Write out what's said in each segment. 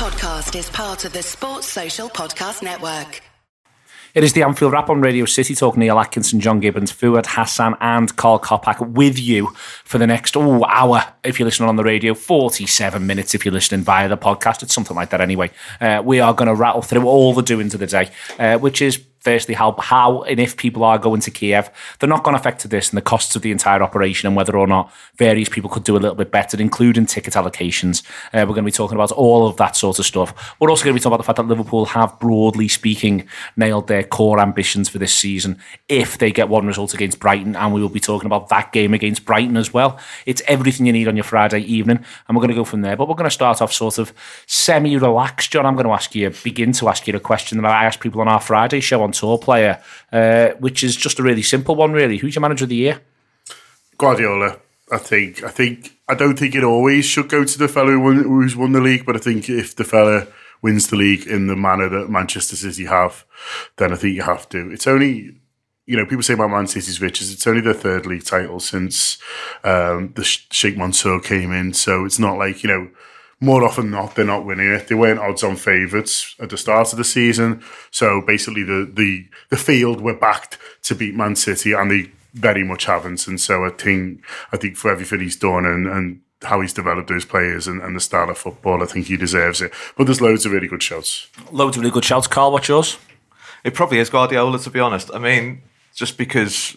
podcast is part of the Sports Social Podcast Network. It is the Anfield Wrap on Radio City Talk. Neil Atkinson, John Gibbons, Fuad Hasan, and Karl Coppack with you for the next oh, hour if you're listening on the radio, 47 minutes if you're listening via the podcast. It's something like that anyway. Uh, we are going to rattle through all the doings of the day, uh, which is firstly how how and if people are going to Kiev, they're not going to affect this and the costs of the entire operation and whether or not various people could do a little bit better, including ticket allocations. Uh, we're going to be talking about all of that sort of stuff. We're also going to be talking about the fact that Liverpool have, broadly speaking, nailed their core ambitions for this season if they get one result against Brighton, and we will be talking about that game against Brighton as well. It's everything you need on your Friday evening, and we're going to go from there. But we're going to start off sort of semi-relaxed, John. I'm going to ask you, begin to ask you a question that I asked people on our Friday show on TAW Player, uh, which is just a really simple one, really. Who's your manager of the year? Guardiola. I think. I think. I don't think it always should go to the fellow who's won the league, but I think if the fella wins the league in the manner that Manchester City have, then I think you have to. It's only. You know, people say about Man City's riches. It's only their third league title since um, the Sheikh Mansour came in, so it's not like you know more often than not, they're not winning it. They weren't odds on favourites at the start of the season. So basically, the, the, the field were backed to beat Man City, and they very much haven't. And so I think, I think for everything he's done and, and how he's developed those players and, and the style of football, I think he deserves it. But there's loads of really good shouts. Loads of really good shouts. Karl, what's yours? It probably is Guardiola, to be honest. I mean, just because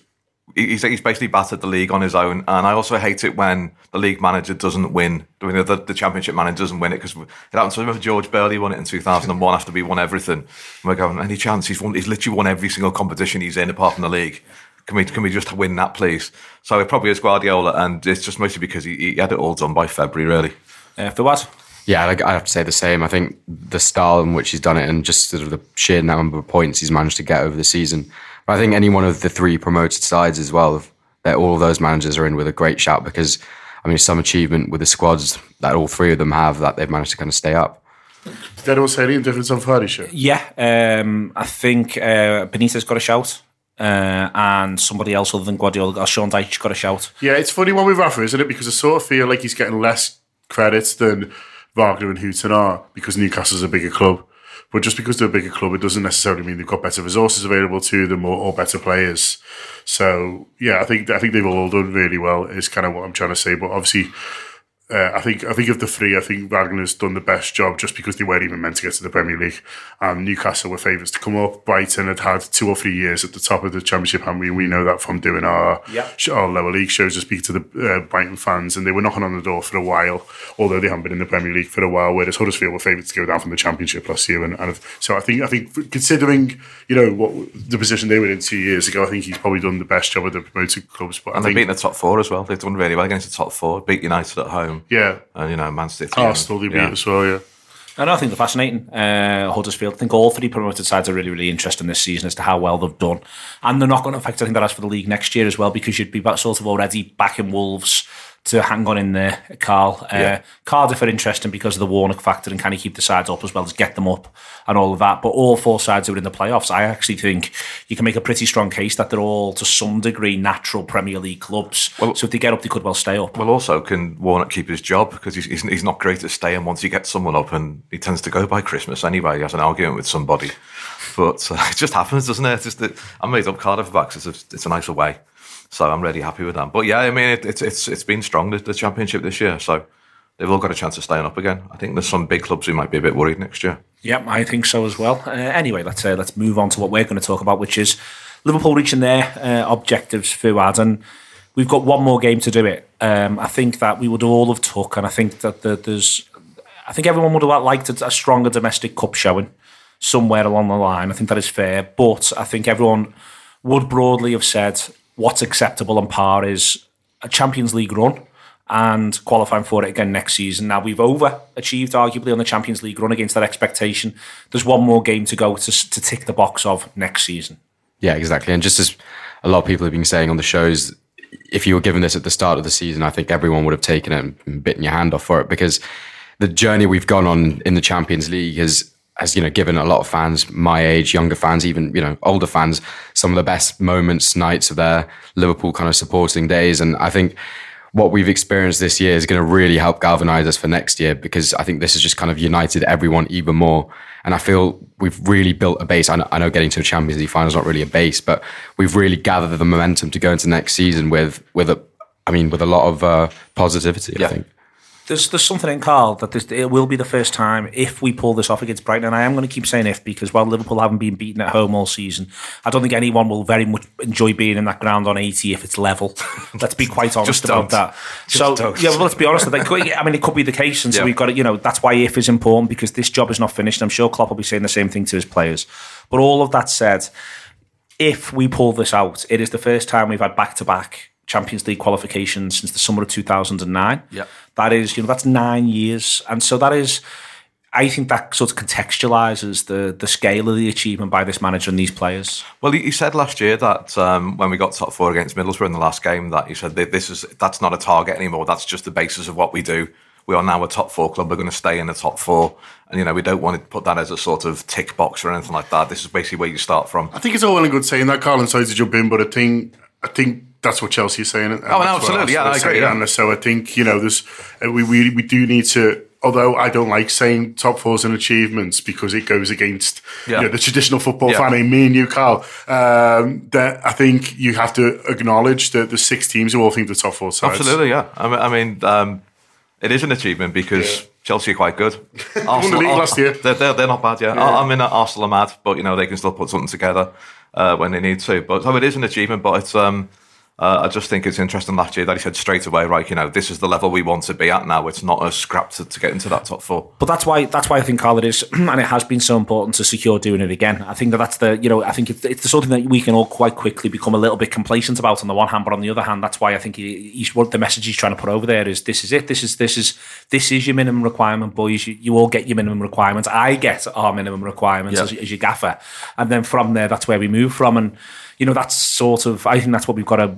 he's, he's basically battered the league on his own. And I also hate it when the league manager doesn't win. I mean, the, the championship manager doesn't win it because it happened to remember George Burley won it in 2001 after we won everything. And we're going, any chance? He's won, he's literally won every single competition he's in apart from the league. Can we, can we just win that, please? So it probably is Guardiola, and it's just mostly because he, he had it all done by February, really. Uh, for what? Yeah, I have to say the same. I think the style in which he's done it and just sort of the sheer number of points he's managed to get over the season. But I think any one of the three promoted sides as well, that all of those managers are in with a great shout because, I mean, some achievement with the squads that all three of them have that they've managed to kind of stay up. Did anyone say any difference on Friday's show? Yeah, um, I think uh, Benitez got a shout. Uh, and somebody else other than Guardiola, or Sean Dyche, got a shout. Yeah, it's funny one with Rafa, isn't it? Because I sort of feel like he's getting less credits than Wagner and Hughton are because Newcastle's a bigger club. But just because they're a bigger club, it doesn't necessarily mean they've got better resources available to them or, or better players. So yeah, I think I think they've all done really well. Is kind of what I'm trying to say. But obviously, uh, I think I think of the three, I think Wagner's done the best job just because they weren't even meant to get to the Premier League. Um, Newcastle were favourites to come up. Brighton had had two or three years at the top of the Championship, and we, we know that from doing our, Yep. our lower league shows to speak to the uh, Brighton fans, and they were knocking on the door for a while, although they haven't been in the Premier League for a while. Whereas Huddersfield were favourites to go down from the Championship last year, and, and so I think I think considering you know what the position they were in two years ago, I think he's probably done the best job of the promoted clubs. But I And they've think, beaten the top four as well. They've done really well against the top four. Beat United at home. Yeah, And, you know, Man City. Arsenal they beat yeah. as well. Yeah. And I think they're fascinating. Uh, Huddersfield. I think all three promoted sides are really, really interesting this season as to how well they've done. And they're not going to affect anything that has for the league next year as well because you'd be back, sort of already back in Wolves to hang on in there, Karl. Uh, Cardiff are interesting because of the Warnock factor and can of keep the sides up as well as get them up and all of that. But all four sides who are in the playoffs, I actually think you can make a pretty strong case that they're all to some degree natural Premier League clubs. Well- so if they get up, they could well stay up. Well, also, can Warnock keep his job? Because he's, he's, he's not great at staying once he gets someone up, and he tends to go by Christmas anyway. He has an argument with somebody. But uh, it just happens, doesn't it? It's just that I made up Cardiff backs. It's a, it's a nicer way. So I'm really happy with that. But yeah, I mean, it, it's, it's, it's been strong, the, the championship this year. So they've all got a chance of staying up again. I think there's some big clubs who might be a bit worried next year. Yep, I think so as well. Uh, anyway, let's uh, let's move on to what we're going to talk about, which is Liverpool reaching their uh, objectives for ad, and we've got one more game to do it. Um, I think that we would all have took, and I think that the, there's, I think everyone would have liked a, a stronger domestic cup showing somewhere along the line. I think that is fair, but I think everyone would broadly have said what's acceptable on par is a Champions League run and qualifying for it again next season. Now we've overachieved arguably on the Champions League run against that expectation. There's one more game to go to to tick the box of next season. Yeah, exactly. And just as a lot of people have been saying on the shows, if you were given this at the start of the season, I think everyone would have taken it and bitten your hand off for it because the journey we've gone on in the Champions League has has you know given a lot of fans my age, younger fans, even you know older fans, some of the best moments, nights of their Liverpool kind of supporting days. And I think what we've experienced this year is going to really help galvanize us for next year because I think this has just kind of united everyone even more. And I feel we've really built a base. I know, I know getting to a Champions League final is not really a base, but we've really gathered the momentum to go into next season with with a, I mean, with a lot of uh, positivity. Yeah. I think. There's there's something in Karl that this, it will be the first time if we pull this off against Brighton, and I am going to keep saying if because while Liverpool haven't been beaten at home all season, I don't think anyone will very much enjoy being in that ground on 80 if it's level. Let's be quite honest Just about don't. that. Just so don't. yeah, well, let's be honest. That could, I mean, it could be the case, and so Yeah. we've got to, you know that's why if is important because this job is not finished. I'm sure Klopp will be saying the same thing to his players. But all of that said, if we pull this out, it is the first time we've had back to back Champions League qualification since the summer of 2009. Yeah. That is, you know, that's nine years. And so that is, I think that sort of contextualizes the, the scale of the achievement by this manager and these players. Well, he, he said last year that um, when we got top four against Middlesbrough in the last game, that he said this is that's not a target anymore. That's just the basis of what we do. We are now a top four club. We're going to stay in the top four, and you know we don't want to put that as a sort of tick box or anything like that. This is basically where you start from. I think it's all well and good saying that, Karl, and sorry to jump in, but I think I think that's what Chelsea's saying. and Oh, no, absolutely. Yeah, I agree, yeah. And so I think you know, there's uh, we we we do need to. Although I don't like saying top fours and achievements because it goes against Yeah. you know, the traditional football Yeah. fan, in me and you, Karl. Um, that I think you have to acknowledge that the six teams who all think the top four sides. Absolutely, yeah. I mean, I mean um, it is an achievement because Chelsea are quite good. Won the league last year. They're, they're, they're not bad, yeah. I, I mean, Arsenal are mad, but you know they can still put something together uh, when they need to. But so it is an achievement, but it's. Um, uh, I just think it's interesting last year that he said straight away, right? You know, this is the level we want to be at now. It's not a scrap to, to get into that top four. But that's why that's why I think Karl it is, and it has been so important to secure doing it again. I think that that's the you know I think it's, it's the something that we can all quite quickly become a little bit complacent about on the one hand, but on the other hand, that's why I think he, he's what the message he's trying to put over there is this is it. This is this is this is your minimum requirement, boys. You, you all get your minimum requirements. I get our minimum requirements Yeah. as, as your gaffer, and then from there, that's where we move from. And you know that's sort of I think that's what we've got to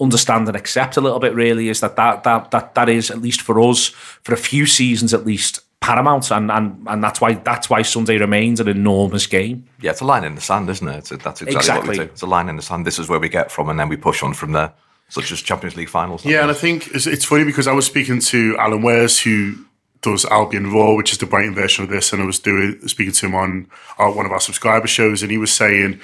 understand and accept a little bit really is that that that that, that is at least for us for a few seasons at least paramount and, and and that's why that's why Sunday remains an enormous game. Yeah, it's a line in the sand, isn't it? It's, that's exactly, Exactly. what we do. It's a line in the sand. This is where we get from, and then we push on from there, such as Champions League finals. Yeah, and I think it's, it's funny because I was speaking to Alan Wares, who does Albion Roar, which is the Brighton version of this, and I was doing speaking to him on our, one of our subscriber shows, and he was saying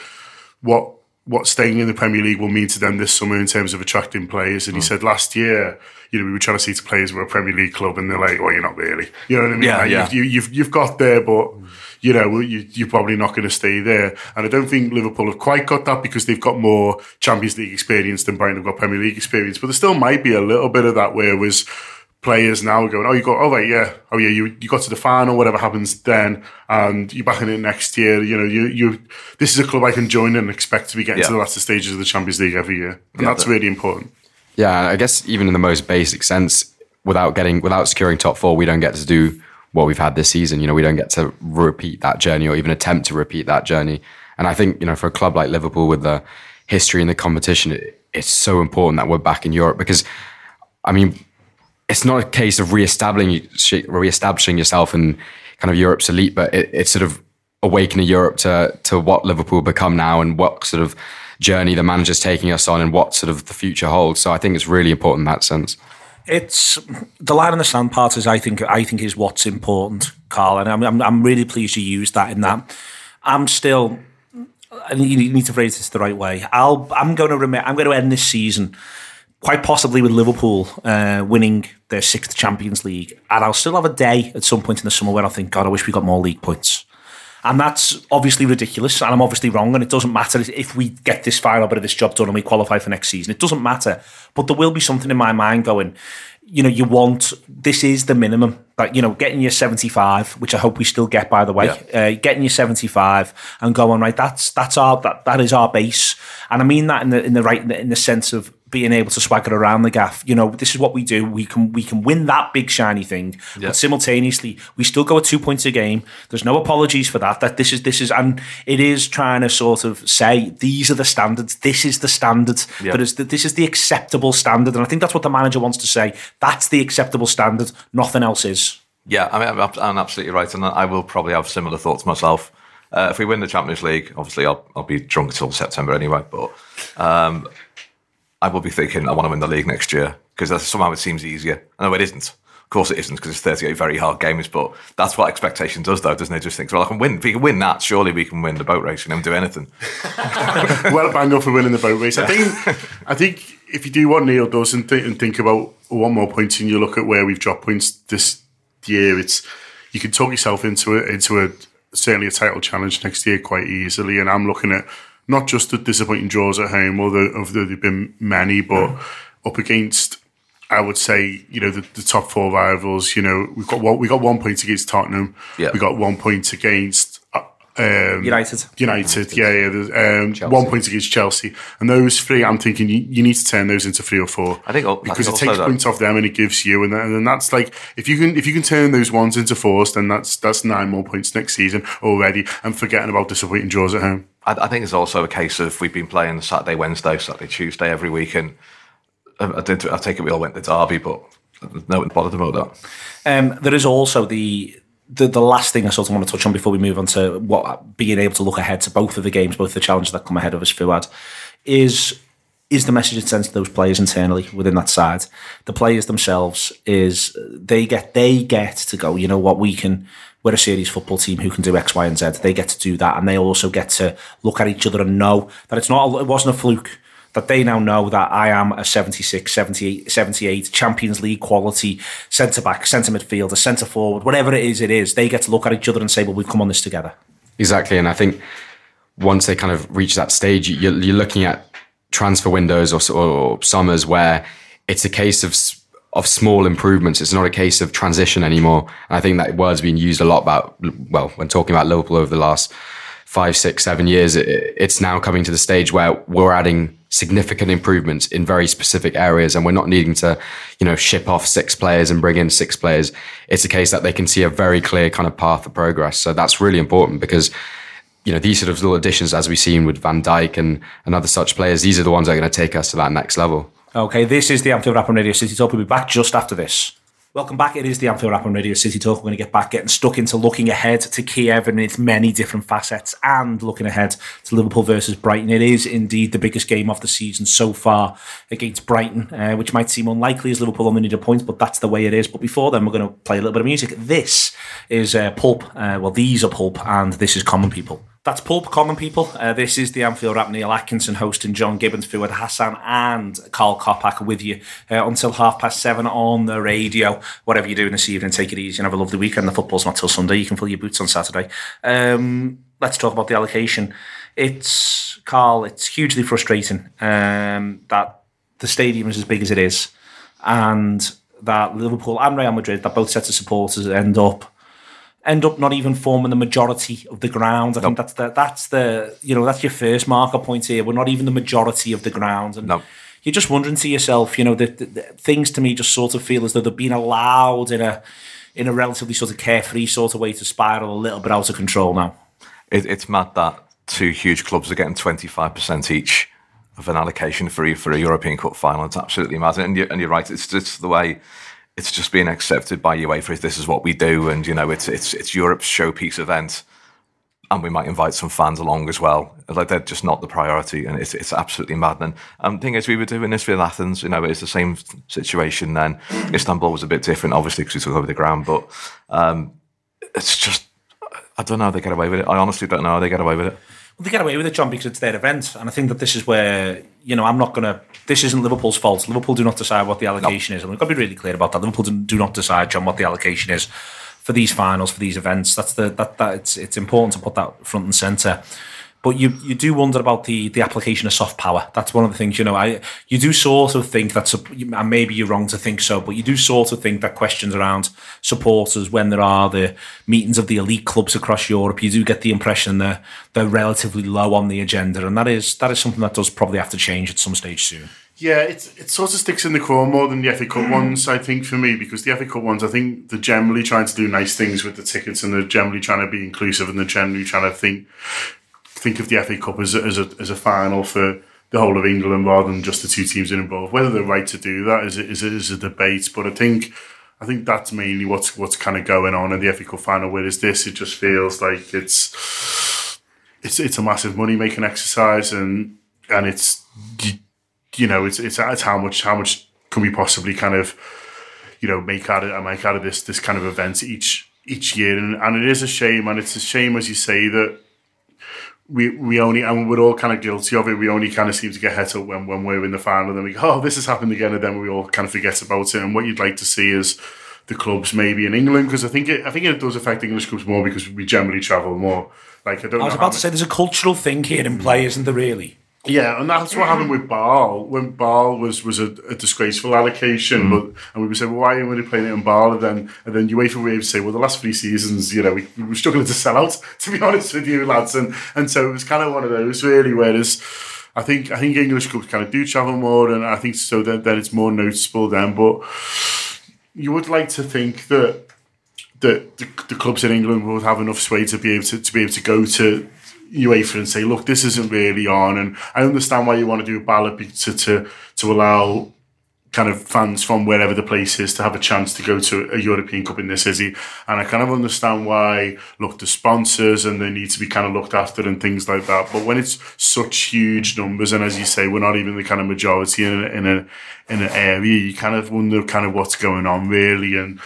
what what staying in the Premier League will mean to them this summer in terms of attracting players. And he mm. said last year, you know, we were trying to see to players were a Premier League club, and they're like, "Well, you're not really." You know what I mean? Yeah, Like, yeah. You, you've you've got there, but mm. you know you, you're probably not going to stay there. And I don't think Liverpool have quite got that because they've got more Champions League experience than Brighton have got Premier League experience. But there still might be a little bit of that where it was players now are going, oh, you got, oh, right, yeah, oh, yeah, you, you got to the final, whatever happens then, and you're back in it next year. You know, you, you, this is a club I can join and expect to be getting to the latter stages of the Champions League every year. And Yeah, that's but- really important. Yeah, I guess even in the most basic sense, without getting without securing top four, we don't get to do what we've had this season. You know, we don't get to repeat that journey or even attempt to repeat that journey. And I think you know, for a club like Liverpool with the history and the competition, it, it's so important that we're back in Europe because, I mean, it's not a case of reestablishing reestablishing yourself in kind of Europe's elite, but it, it's sort of awakening Europe to to what Liverpool become now and what sort of journey the manager's taking us on and what sort of the future holds. So I think it's really important in that sense. It's the line in the sand part is I think I think is what's important, Karl, and I'm I'm, I'm really pleased you used that in that. I'm still, and you need to phrase this the right way. I'll I'm going to rem- I'm going to end this season quite possibly with Liverpool uh, winning their sixth Champions League, and I'll still have a day at some point in the summer where I think, God, I wish we got more league points. And that's obviously ridiculous, and I'm obviously wrong. And it doesn't matter if we get this final bit of this job done and we qualify for next season. It doesn't matter. But there will be something in my mind going, you know, you want this is the minimum. Like, you know, getting your 75, which I hope we still get, by the way, uh, getting your 75 and going, right, that's that's our that, that is our base. And I mean that in the in the right in the, in the sense of being able to swagger around the gaff. You know, this is what we do. We can we can win that big shiny thing, but simultaneously we still go at two points a game. There's no apologies for that. That this is this is and it is trying to sort of say these are the standards. This is the standard. Yeah. That is the, this is the acceptable standard. And I think that's what the manager wants to say. That's the acceptable standard. Nothing else is. Yeah, I mean, I'm, absolutely right, and I will probably have similar thoughts myself. Uh, if we win the Champions League, obviously I'll, I'll be drunk until September anyway, but um, I will be thinking I want to win the league next year because somehow it seems easier. I know it isn't. Of course, it isn't because it's 38 very hard games, but that's what expectation does, though, doesn't it? Just thinks, well, I can win. If we can win that, surely we can win the boat race. You know, do anything. well, bang up for winning the boat race. I think, I think if you do what Neil does and, th- and think about one more point, and you look at where we've dropped points this year, it's you can talk yourself into it into a certainly a title challenge next year quite easily. And I'm looking at not just the disappointing draws at home, although, although there've been many, but up against I would say, you know, the, the, top four rivals, you know, we've got one, we got one point against Tottenham. Yeah. We got one point against um, United. United, yeah, yeah. Um, one point against Chelsea. And those three, I'm thinking you, you need to turn those into three or four. I think I because think it takes also points off them and it gives you, and, and then that's like if you can if you can turn those ones into fours, then that's that's nine more points next season already. And forgetting about disappointing draws at home. I, I think it's also a case of we've been playing Saturday, Wednesday, Saturday, Tuesday every week, and I, I did. I take it we all went to Derby, but no one bothered about that. Um, there is also the, the the last thing I sort of want to touch on before we move on to what being able to look ahead to both of the games, both the challenges that come ahead of us, Fuad, is is the message it sends to those players internally within that side. The players themselves is they get they get to go. You know what we can. We're a serious football team who can do X, Y, and Z. They get to do that, and they also get to look at each other and know that it's not. It wasn't a fluke that they now know that I am a 76, 78, 78 Champions League quality centre back, centre midfielder, centre forward, whatever it is, it is. They get to look at each other and say, well, we've come on this together. Exactly. And I think once they kind of reach that stage, you're, you're looking at transfer windows or, or summers where it's a case of of small improvements. It's not a case of transition anymore. And I think that word's been used a lot about, well, when talking about Liverpool over the last five, six, seven years, it, it's now coming to the stage where we're adding significant improvements in very specific areas and we're not needing to you know ship off six players and bring in six players. It's a case that they can see a very clear kind of path of progress. So that's really important because you know these sort of little additions as we've seen with Van Dijk and, and other such players these are the ones that are going to take us to that next level. Okay this is the Anfield Wrap on Radio City Talk. We'll be back just after this Welcome back. It is the Anfield Wrap on Radio City Talk. We're going to get back getting stuck into looking ahead to Kiev and its many different facets and looking ahead to Liverpool versus Brighton. It is indeed the biggest game of the season so far against Brighton, uh, which might seem unlikely as Liverpool only need a point, but that's the way it is. But before then, we're going to play a little bit of music. This is uh, Pulp. Uh, well, these are Pulp and this is Common People. That's Pulp Common People. Uh, this is the Anfield Wrap, Neil Atkinson hosting John Gibbons, Fuad Hasan, and Karl Coppack with you uh, until half past seven on the radio. Whatever you're doing this evening, take it easy and have a lovely weekend. The football's not till Sunday. You can fill your boots on Saturday. Um, let's talk about the allocation. It's, Karl, it's hugely frustrating um, that the stadium is as big as it is and that Liverpool and Real Madrid, that both sets of supporters end up end up not even forming the majority of the ground. I nope. think that's the that's the you know that's your first marker point here. We're not even the majority of the ground, and nope. you're just wondering to yourself, you know, the, things to me just sort of feel as though they're being allowed in a in a relatively sort of carefree sort of way to spiral a little bit out of control now. It, it's mad that two huge clubs are getting twenty five percent each of an allocation for for a European Cup final. It's absolutely mad, and you're, and you're right. It's just the way it's just being accepted by UEFA. This is what we do, and you know, it's it's it's Europe's showpiece event, and we might invite some fans along as well. Like they're just not the priority, and it's it's absolutely maddening. Um, thing is, we were doing this with Athens. You know, it's the same situation. Then Istanbul was a bit different, obviously, because we took over the ground, but um, it's just I don't know how they get away with it. I honestly don't know how they get away with it. They get away with it, John, because it's their event, and I think that this is where you know I'm not going to. This isn't Liverpool's fault. Liverpool do not decide what the allocation is, and we've got to be really clear about that. Liverpool do not decide, John, what the allocation is for these finals, for these events. That's the that that it's it's important to put that front and center. But you you do wonder about the the application of soft power. That's one of the things you know. I you do sort of think that's and maybe you're wrong to think so, but you do sort of think that questions around supporters when there are the meetings of the elite clubs across Europe, you do get the impression that they're relatively low on the agenda, and that is that is something that does probably have to change at some stage soon. Yeah, it it sort of sticks in the core more than the FA Cup ones, I think, for me, because the FA Cup ones, I think they're generally trying to do nice things with the tickets and they're generally trying to be inclusive and they're generally trying to think think of the FA Cup as a, as a, as a final for the whole of England rather than just the two teams involved. Whether they're right to do that is a, is a, is a debate, but I think I think that's mainly what's what's kind of going on in the FA Cup final. Whereas this, it just feels like it's it's it's a massive money making exercise, and and it's you know it's it's it's how much how much can we possibly kind of, you know, make out of make out of this this kind of event each each year, and, and it is a shame, and it's a shame as you say that we we only and we're all kind of guilty of it. We only kind of seem to get hit up when, when we're in the final, and then we go, oh, this has happened again, and then we all kind of forget about it. And what you'd like to see is the clubs maybe in England because I think it I think it does affect English clubs more because we generally travel more. Like I don't. I was about to say there's a cultural thing here in play, isn't there? Really? Yeah, and that's what happened with Basel when Basel was was a, a disgraceful allocation. Mm. But and we would say, well, why are we playing it in Basel? And then and then UEFA would say, well, the last three seasons, you know, we, we were struggling to sell out. To be honest with you, lads, and and so it was kind of one of those really. Whereas I think I think English clubs kind of do travel more, and I think so then then it's more noticeable then. But you would like to think that. That the, the clubs in England would have enough sway to be able to, to be able to go to UEFA and say, look, this isn't really on. And I understand why you want to do a ballot to, to, to allow kind of fans from wherever the place is to have a chance to go to a European Cup in this city. And I kind of understand why, look, the sponsors and they need to be kind of looked after and things like that. But when it's such huge numbers, and as you say, we're not even the kind of majority in in a, in an area, you kind of wonder kind of what's going on really. And,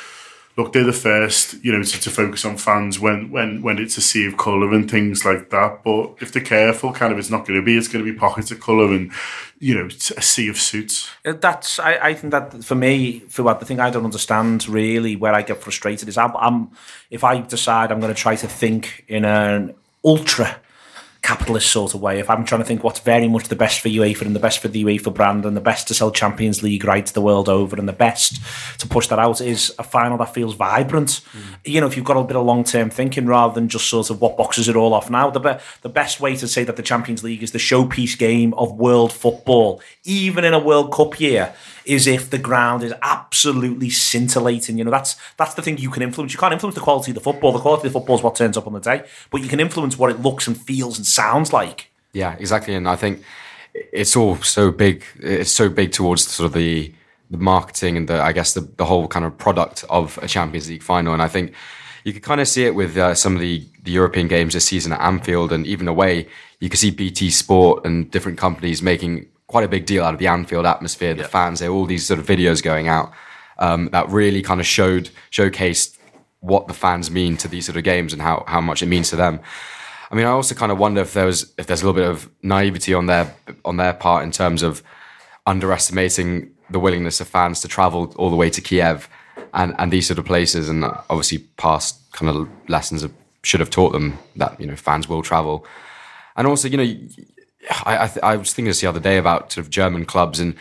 look, they're the first, you know, to, to focus on fans when, when, when it's a sea of colour and things like that. But if they're careful, kind of, it's not going to be. It's going to be pockets of colour and, you know, a sea of suits. Uh, That's I, I think that for me, for what the thing I don't understand really, where I get frustrated is I'm, I'm if I decide I'm going to try to think in an ultra capitalist sort of way. If I'm trying to think what's very much the best for UEFA and the best for the UEFA brand and the best to sell Champions League rights the world over and the best to push that out is a final that feels vibrant. Mm. You know, if you've got a bit of long term thinking rather than just sort of what boxes it all off now. The be- the best way to say that the Champions League is the showpiece game of world football, even in a World Cup year, is if the ground is absolutely scintillating. You know, that's that's the thing you can influence. You can't influence the quality of the football. The quality of the football is what turns up on the day, but you can influence what it looks and feels and sounds like. Yeah, exactly. And I think it's all so big. It's so big towards sort of the the marketing and the I guess the the whole kind of product of a Champions League final. And I think you could kind of see it with uh, some of the the European games this season at Anfield and even away. You can see BT Sport and different companies making quite a big deal out of the Anfield atmosphere, the fans. There, all these sort of videos going out um, that really kind of showed showcased what the fans mean to these sort of games and how how much it means to them. I mean, I also kind of wonder if there was if there's a little bit of naivety on their on their part in terms of underestimating the willingness of fans to travel all the way to Kiev and and these sort of places, and obviously past kind of lessons should have taught them that you know fans will travel, and also you know I I, th- I was thinking this the other day about sort of German clubs and.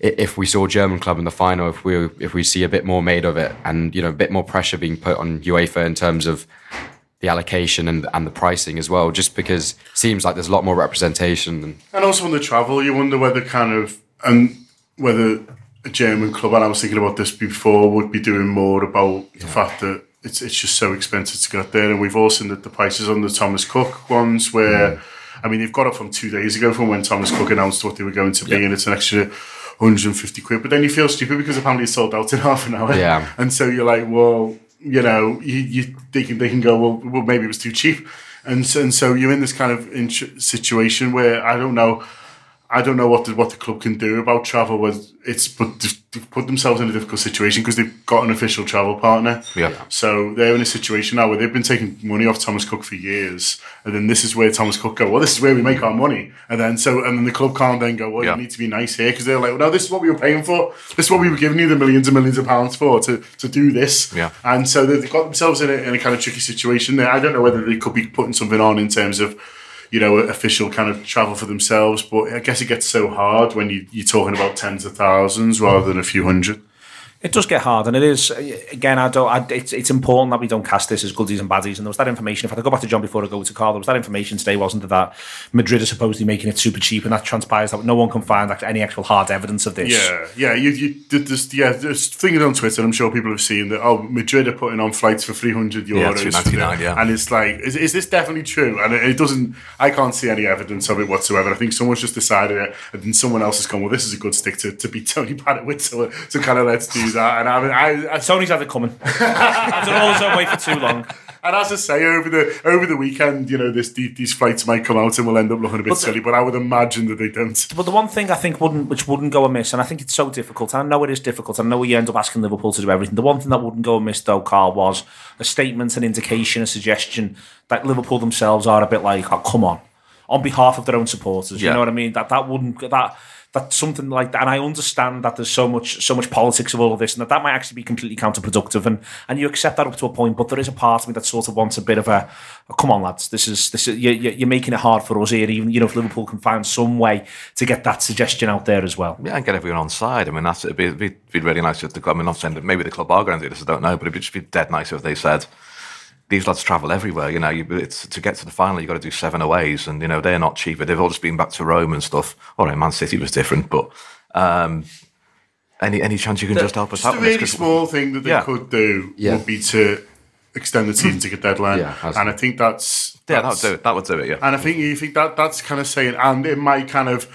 If we saw a German club in the final, if we if we see a bit more made of it, and you know a bit more pressure being put on UEFA in terms of the allocation and and the pricing as well, just because it seems like there's a lot more representation. And And also on the travel, you wonder whether kind of and whether a German club, and I was thinking about this before, would be doing more about the fact that it's it's just so expensive to get there. And we've all seen that the prices on the Thomas Cook ones where mm. I mean they've got it from two days ago from when Thomas Cook announced what they were going to be, and it's an extra 150 quid. But then you feel stupid because apparently it's sold out in half an hour. Yeah. And so you're like, well, you know, you, you they can they can go, well, well, maybe it was too cheap, and so, and so you're in this kind of situation where I don't know, I don't know what the, what the club can do about travel. Was it's but they've- put themselves in a difficult situation because they've got an official travel partner. Yeah. So they're in a situation now where they've been taking money off Thomas Cook for years, and then this is where Thomas Cook go. Well, this is where we make our money, and then so and then the club can't then go. Well, Yeah. you need to be nice here because they're like, well, no, this is what we were paying for. This is what we were giving you the millions and millions of pounds for to to do this. Yeah. And so they've got themselves in a, in a kind of tricky situation there. I don't know whether they could be putting something on in terms of, you know, official kind of travel for themselves, but I guess it gets so hard when you, you're talking about tens of thousands rather than a few hundred. It does get hard, and it is again. I don't. I, it's it's important that we don't cast this as goodies and baddies. And there was that information. If I go back to John before I go to Karl, there was that information today, wasn't there? That Madrid are supposedly making it super cheap, and that transpires that no one can find act- any actual hard evidence of this. Yeah, yeah. You, you did this. Yeah, there's things on Twitter. I'm sure people have seen that. Oh, Madrid are putting on flights for 300 euros. Yeah, euros. 299, yeah. and it's like, is, is this definitely true? And it, it doesn't. I can't see any evidence of it whatsoever. I think someone's just decided it, and then someone else has gone. Well, this is a good stick to, to beat Tony Paddock with. So, so kind of let's do that. And I mean, I, I Tony's had it coming. I've done all his own way for too long. and as I say, over the over the weekend, you know, this these flights might come out and we'll end up looking a bit silly. But I would imagine that they don't. But the one thing I think wouldn't, which wouldn't go amiss, and I think it's so difficult. I know it is difficult. I know you end up asking Liverpool to do everything. The one thing that wouldn't go amiss, though, Karl, was a statement, an indication, a suggestion that Liverpool themselves are a bit like, "Oh, come on," on behalf of their own supporters. You know what I mean? That that wouldn't that. That's something like that, and I understand that there's so much, so much politics of all of this, and that that might actually be completely counterproductive, and and you accept that up to a point. But there is a part of me that sort of wants a bit of a, oh, come on, lads, this is this is you, you're making it hard for us here. Even you know, if Liverpool can find some way to get that suggestion out there as well. Yeah, and get everyone on side. I mean, that's it'd be, it'd be really nice if the club. I mean, not saying that maybe the club are going to do this. I don't know, but it'd just be dead nice if they said these lads travel everywhere. You know, you, it's to get to the final, you've got to do seven aways, and you know they're not cheaper. They've all just been back to Rome and stuff. All right, Man City was different, but um, any any chance you can just help us Just out? a with this? small thing that they Yeah. could do Yeah. would be to extend the season ticket deadline, Yeah, and to. I think that's, yeah, that would do it. That would do it. Yeah. And I think you think that that's kind of saying, and it might kind of,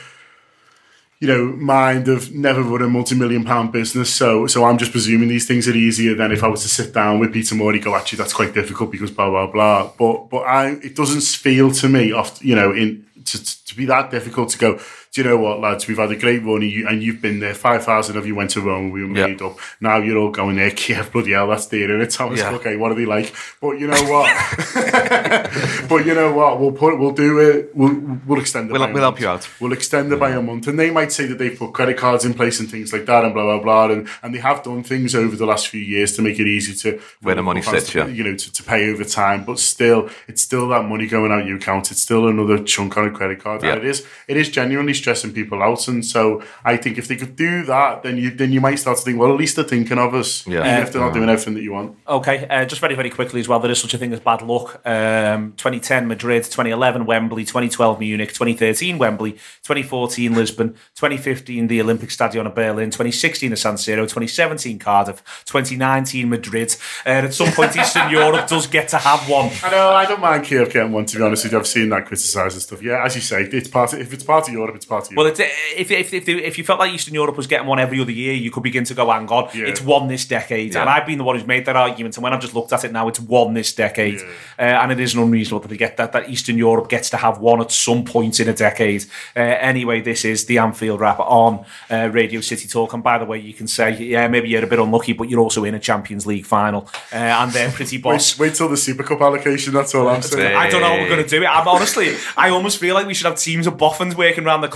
you know, mind of never run a multi-million pound business. So, so I'm just presuming these things are easier than if I was to sit down with Peter Moore. Go, actually, that's quite difficult because blah blah blah. But, but I, it doesn't feel to me, off, you know, in to, to be that difficult to go. Do you know what, lads? We've had a great run, and, you, and you've been there. Five thousand of you went to Rome. We were Yeah. made up. Now you're all going there. Yeah, bloody hell, that's there, and it's Thomas. Yeah. Okay, what are they like? But you know what? but you know what? We'll put we'll do it. We'll we'll extend it. We'll- we'll help you out. We'll extend it by a month, and they might say that they've put credit cards in place and things like that, and blah blah blah, and, and they have done things over the last few years to make it easy to Where the money sits, yeah. you know, to, to pay over time. But still, it's still that money going out your account. It's still another chunk on a credit card, Yeah. and it is it is genuinely stressing people out. And so I think if they could do that, then you then you might start to think, well, at least they're thinking of us, Yeah. even if they're not doing everything that you want. Okay, uh, just very, very quickly as well, there is such a thing as bad luck. Um, 2010 Madrid, 2011 Wembley, 2012 Munich, 2013 Wembley, 2014 Lisbon, 2015 the Olympic Stadion of Berlin, 2016 the San Siro, 2017 Cardiff, 2019 Madrid. Uh, at some point, Eastern Europe does get to have one. I know. I don't mind Kiev getting one. To be honest with you, I've seen that criticised and stuff. Yeah, as you say, it's part. Of, if it's part of Europe, it's part of Well, it's, if, if, if, if you felt like Eastern Europe was getting one every other year, you could begin to go, hang on, Yeah. it's one this decade. Yeah. And I've been the one who's made that argument. And when I've just looked at it now, it's one this decade. Uh, and it isn't unreasonable that they get that, that Eastern Europe gets to have one at some point in a decade. Uh, anyway, this is the Anfield wrap on uh, Radio City Talk. And by the way, you can say, yeah, maybe you're a bit unlucky, but you're also in a Champions League final. Uh, and they're pretty boss. wait, wait till the Super Cup allocation. That's all I'm saying. it. I don't know how we're going to do it. I'm honestly, I almost feel like we should have teams of boffins working around the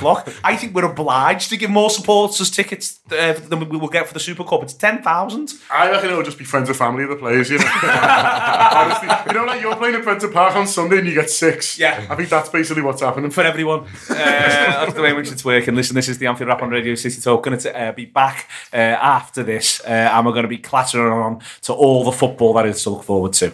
I think we're obliged to give more supporters tickets uh, than we will get for the Super Cup. It's ten thousand. I reckon it'll just be friends and family of the players. You know, honestly, you know, like you're playing at Prenton Park on Sunday and you get six. Yeah. I think that's basically what's happening. for everyone. Uh, that's the way in which it's working. Listen, this is the Anfield Wrap on Radio City Talk. Going to uh, be back uh, after this, uh, and we're going to be clattering on to all the football that is to look forward to.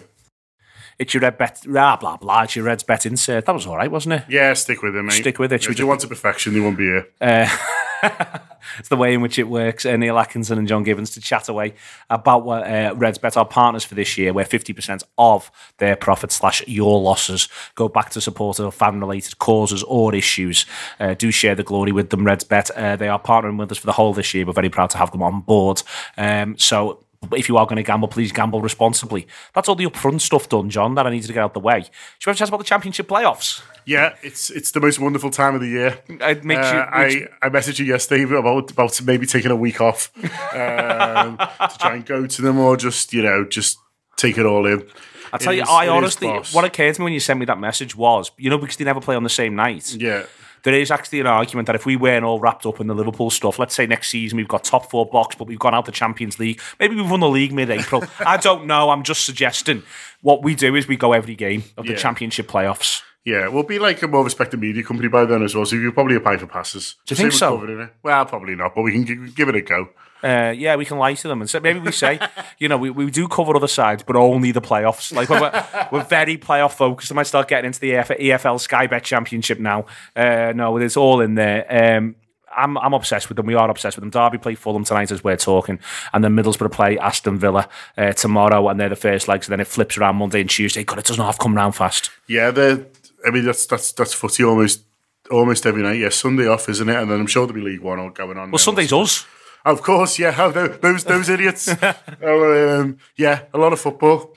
It's your red bet, blah blah blah. It's your Reds bet insert. That was all right, wasn't it? Yeah, stick with it, mate. Stick with it. If just- you want to perfection, they won't be here. it's the way in which it works. Uh, Neil Atkinson and John Gibbons to chat away about what uh, Reds Bet are partners for this year, where 50% of their profits slash your losses go back to support of fan related causes or issues. Uh, do share the glory with them, Reds Bet. Uh, they are partnering with us for the whole this year. We're very proud to have them on board. Um, so if you are going to gamble, please gamble responsibly. That's all the upfront stuff done, John, that I needed to get out the way. Should we have a chat about the championship playoffs? Yeah, it's it's the most wonderful time of the year. It makes Uh, you- makes- I, I messaged you yesterday about about maybe taking a week off um, to try and go to them, or just you know just take it all in. I tell It you, is- I honestly, what occurred to me when you sent me that message was, you know, because they never play on the same night. yeah. There is actually an argument that if we weren't all wrapped up in the Liverpool stuff, let's say next season we've got top four box, but we've gone out the Champions League. Maybe we've won the league mid-April. I don't know. I'm just suggesting. What we do is we go every game of the Yeah. Championship playoffs. Yeah, we'll be like a more respected media company by then as well. So you'll probably apply for passes. Do you think so? Well, probably not, but we can gi- give it a go. Uh, yeah, we can lie to them and say, maybe we say, you know, we, we do cover other sides, but only the playoffs. Like we're, we're very playoff focused. I might start getting into the EF, EFL Sky Bet Championship now. Uh, no, it's all in there. Um, I'm, I'm obsessed with them. We are obsessed with them. Derby play Fulham tonight as we're talking, and then Middlesbrough play Aston Villa uh, tomorrow, and they're the first legs. And then it flips around Monday and Tuesday. God, it doesn't half come round fast. Yeah, the I mean that's that's that's footy almost almost every night. Yeah, Sunday off, isn't it? And then I'm sure there'll be League One all going on. Well, Sunday's us. Of course, yeah. How those those idiots? oh, um, yeah, a lot of football.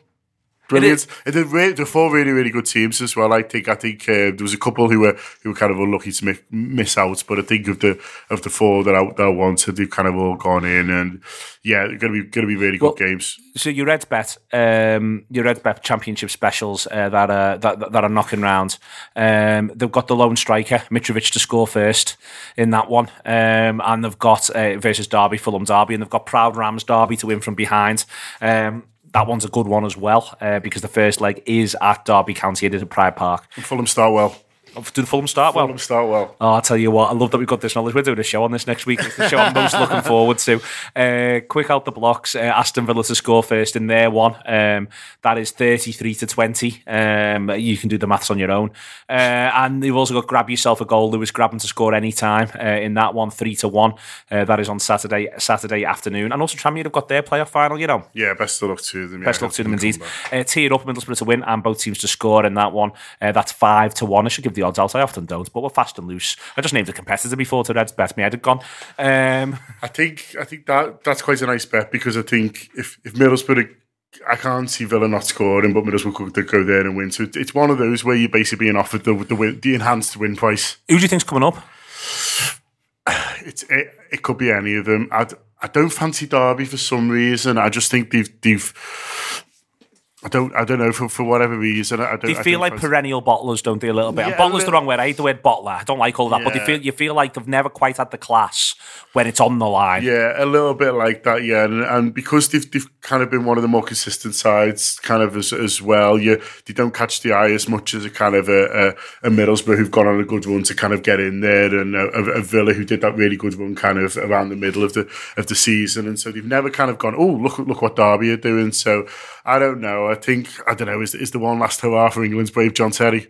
Brilliant. And they're, re- they're four really, really good teams as well. I think. I think uh, there was a couple who were who were kind of unlucky to mi- miss out, but I think of the of the four that I, that I wanted, they've kind of all gone in, and yeah, they're going to be going to be really good Well, games. So your Reds bet, um, your Reds bet Championship specials uh, that are that, that are knocking round. Um, they've got the lone striker Mitrovic to score first in that one, um, and they've got uh, versus Derby, Fulham Derby, and they've got Proud Rams Derby to win from behind. Um, that one's a good one as well uh, because the first leg is at Derby County. It is at Pride Park. Fulham start well. Did Fulham start well? Fulham start well. Oh, I'll tell you what, I love that we've got this knowledge. We're doing a show on this next week. It's the show I'm most looking forward to. Uh, quick out the blocks. Uh, Aston Villa to score first in their one. Um, that is 33 to 20. Um, you can do the maths on your own. Uh, and you've also got grab yourself a goal. Lewis Grabban to score any time uh, in that one, 3 to 1. Uh, that is on Saturday Saturday afternoon. And also, Tranmere have got their playoff final, you know. Yeah, best of luck to them. Best yeah, luck to them indeed. Uh, tee it up, Middlesbrough to win, and both teams to score in that one. Uh, that's five to one. I should give the odds out. I often don't, but we're fast and loose. I just named a competitor before to Reds bet. Me head had gone. Um, I think I think that that's quite a nice bet because I think if if Middlesbrough. I can't see Villa not scoring, but Middlesbrough could go there and win. So it's one of those where you're basically being offered the the, win, the enhanced win price. who do you think's coming up? It's it, it could be any of them. I, I don't fancy Derby for some reason. I just think they've they've. I don't I don't know for, for whatever reason. I don't, They feel don't like perennial bottlers, don't they? A little bit. and Yeah, a bottlers the wrong word. I hate the word bottler. I don't like all that. But they feel you feel like they've never quite had the class when it's on the line. Yeah, a little bit like that, yeah. And, and because they've, they've kind of been one of the more consistent sides, kind of as, as well, you they don't catch the eye as much as a kind of a, a, a Middlesbrough who've gone on a good run to kind of get in there, and a, a, a Villa who did that really good run kind of around the middle of the of the season, and so they've never kind of gone, oh look look what Derby are doing. So I don't know. I think I don't know. Is is the one last hurrah for England's brave John Terry?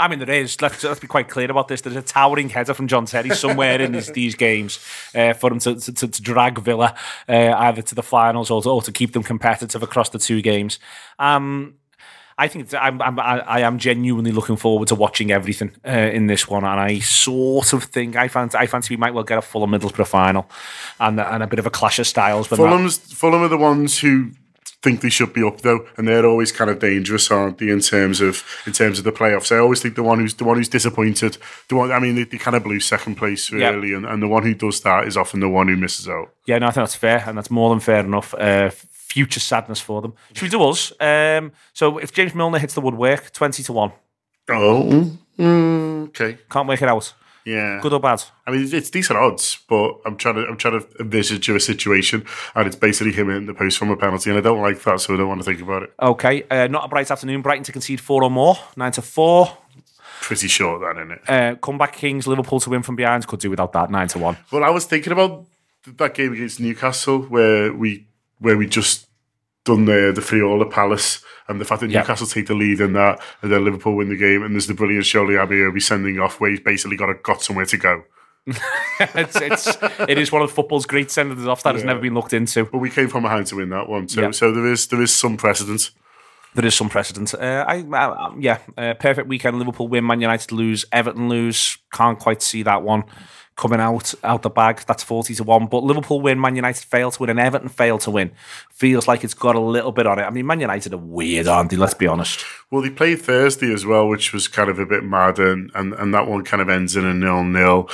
I mean, there is. Let's, let's be quite clear about this. There's a towering header from John Terry somewhere in these, these games uh, for him to, to, to drag Villa uh, either to the finals or to, or to keep them competitive across the two games. Um, I think I'm, I'm, I am genuinely looking forward to watching everything uh, in this one, and I sort of think I fancy I fancy we might well get a Fulham Middlesbrough final, and and a bit of a clash of styles. But that- Fulham's Fulham are the ones who think they should be up though, and they're always kind of dangerous, aren't they? In terms of in terms of the playoffs, I always think the one who's the one who's disappointed, the one I mean, they, they kind of blew second place really, and, and the one who does that is often the one who misses out. Yeah, no, I think that's fair, and that's more than fair enough. Uh, future sadness for them. Should we do us? Um, so if James Milner hits the woodwork, twenty to one. Oh, okay, can't work it out. Yeah. Good or bad? I mean, it's decent odds, but I'm trying to I'm trying to envisage a situation, and it's basically him in the post from a penalty, and I don't like that, so I don't want to think about it. Okay, uh, not a bright afternoon. Brighton to concede four or more, nine to four. Pretty short, that isn't it? Uh, comeback Kings, Liverpool to win from behind. Could do without that, nine to one. Well, I was thinking about that game against Newcastle where we where we just done the the Friola Palace and the fact that Yeah. Newcastle take the lead in that and then Liverpool win the game and there's the brilliant Shirley be sending off where he's basically got a, got somewhere to go. it's, it's it is one of football's great senders off that has never been looked into. But we came from behind to win that one, so Yeah. so there is there is some precedent. There is some precedent. Uh, I, I yeah, uh, perfect weekend. Liverpool win, Man United lose, Everton lose. Can't quite see that one coming out out the bag. That's forty to one. But Liverpool win, Man United fail to win, and Everton fail to win. Feels like it's got a little bit on it. I mean, Man United are weird, aren't they? Let's be honest. Well, they played Thursday as well, which was kind of a bit mad, and and, and that one kind of ends in a nil nil.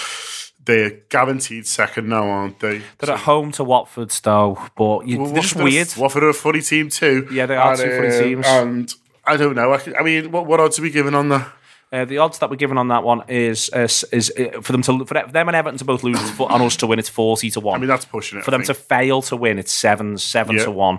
They're guaranteed second now, aren't they? They're at home to Watford, though, but you, Well, they're just weird. Watford are a funny team too. Yeah, they are And, two funny teams. Um, and I don't know. I mean, what, what odds are we giving on that? Uh, the odds that we're given on that one is is, is uh, for them to for them and Everton to both lose, and us to win, it's forty to one. I mean, that's pushing it. for I them to fail to win, it's seven seven Yeah. to one.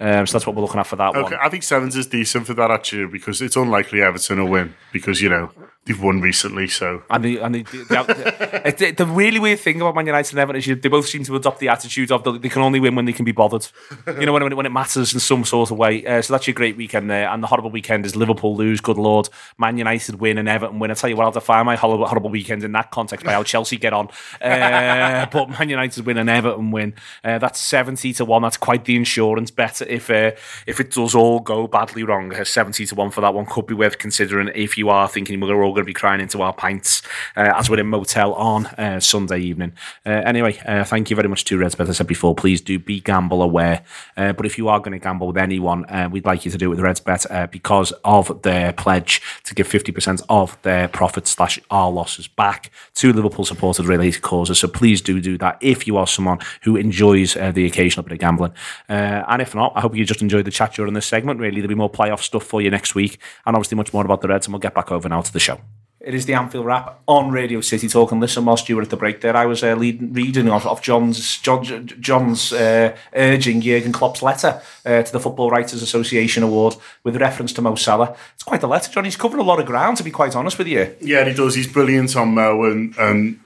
Um, so that's what we're looking at for that Okay, one. I think sevens is decent for that actually because it's unlikely Everton will win because you know they've won recently. So And the and the, the, the, really weird thing about Man United and Everton is you, they both seem to adopt the attitude of the, they can only win when they can be bothered. You know when when it, when it matters in some sort of way. Uh, so that's your great weekend there. And the horrible weekend is Liverpool lose. Good lord, Man United win and Everton win. I tell you what, I'll define my horrible, horrible weekend in that context by how Chelsea get on. Uh, but Man United win and Everton win. Uh, that's seventy to one. That's quite the insurance bet if uh, if it does all go badly wrong. Uh, seventy to one for that one could be worth considering if you are thinking we're all going to be crying into our pints uh, as we're in motel on uh, Sunday evening. Uh, anyway, uh, thank you very much to Reds. As I said before, please do be gamble aware. Uh, but if you are going to gamble with anyone, we'd like you to do it with RedsBet uh, because of their pledge to give 50% of their profits slash our losses back to Liverpool supported related causes. So please do do that if you are someone who enjoys the occasional bit of gambling. And if not, I hope you just enjoyed the chat during this segment. Really, there'll be more playoff stuff for you next week and obviously much more about the Reds. And we'll get back over now to the show. It is the Anfield Wrap on Radio City Talk. And listen, whilst you were at the break there, I was uh, leading, reading off, of John's John, John's uh, urging Jurgen Klopp's letter uh, to the Football Writers Association Award with reference to Mo Salah. It's quite a letter, John. He's covered a lot of ground, to be quite honest with you. Yeah, he does. He's brilliant on Mo, and, and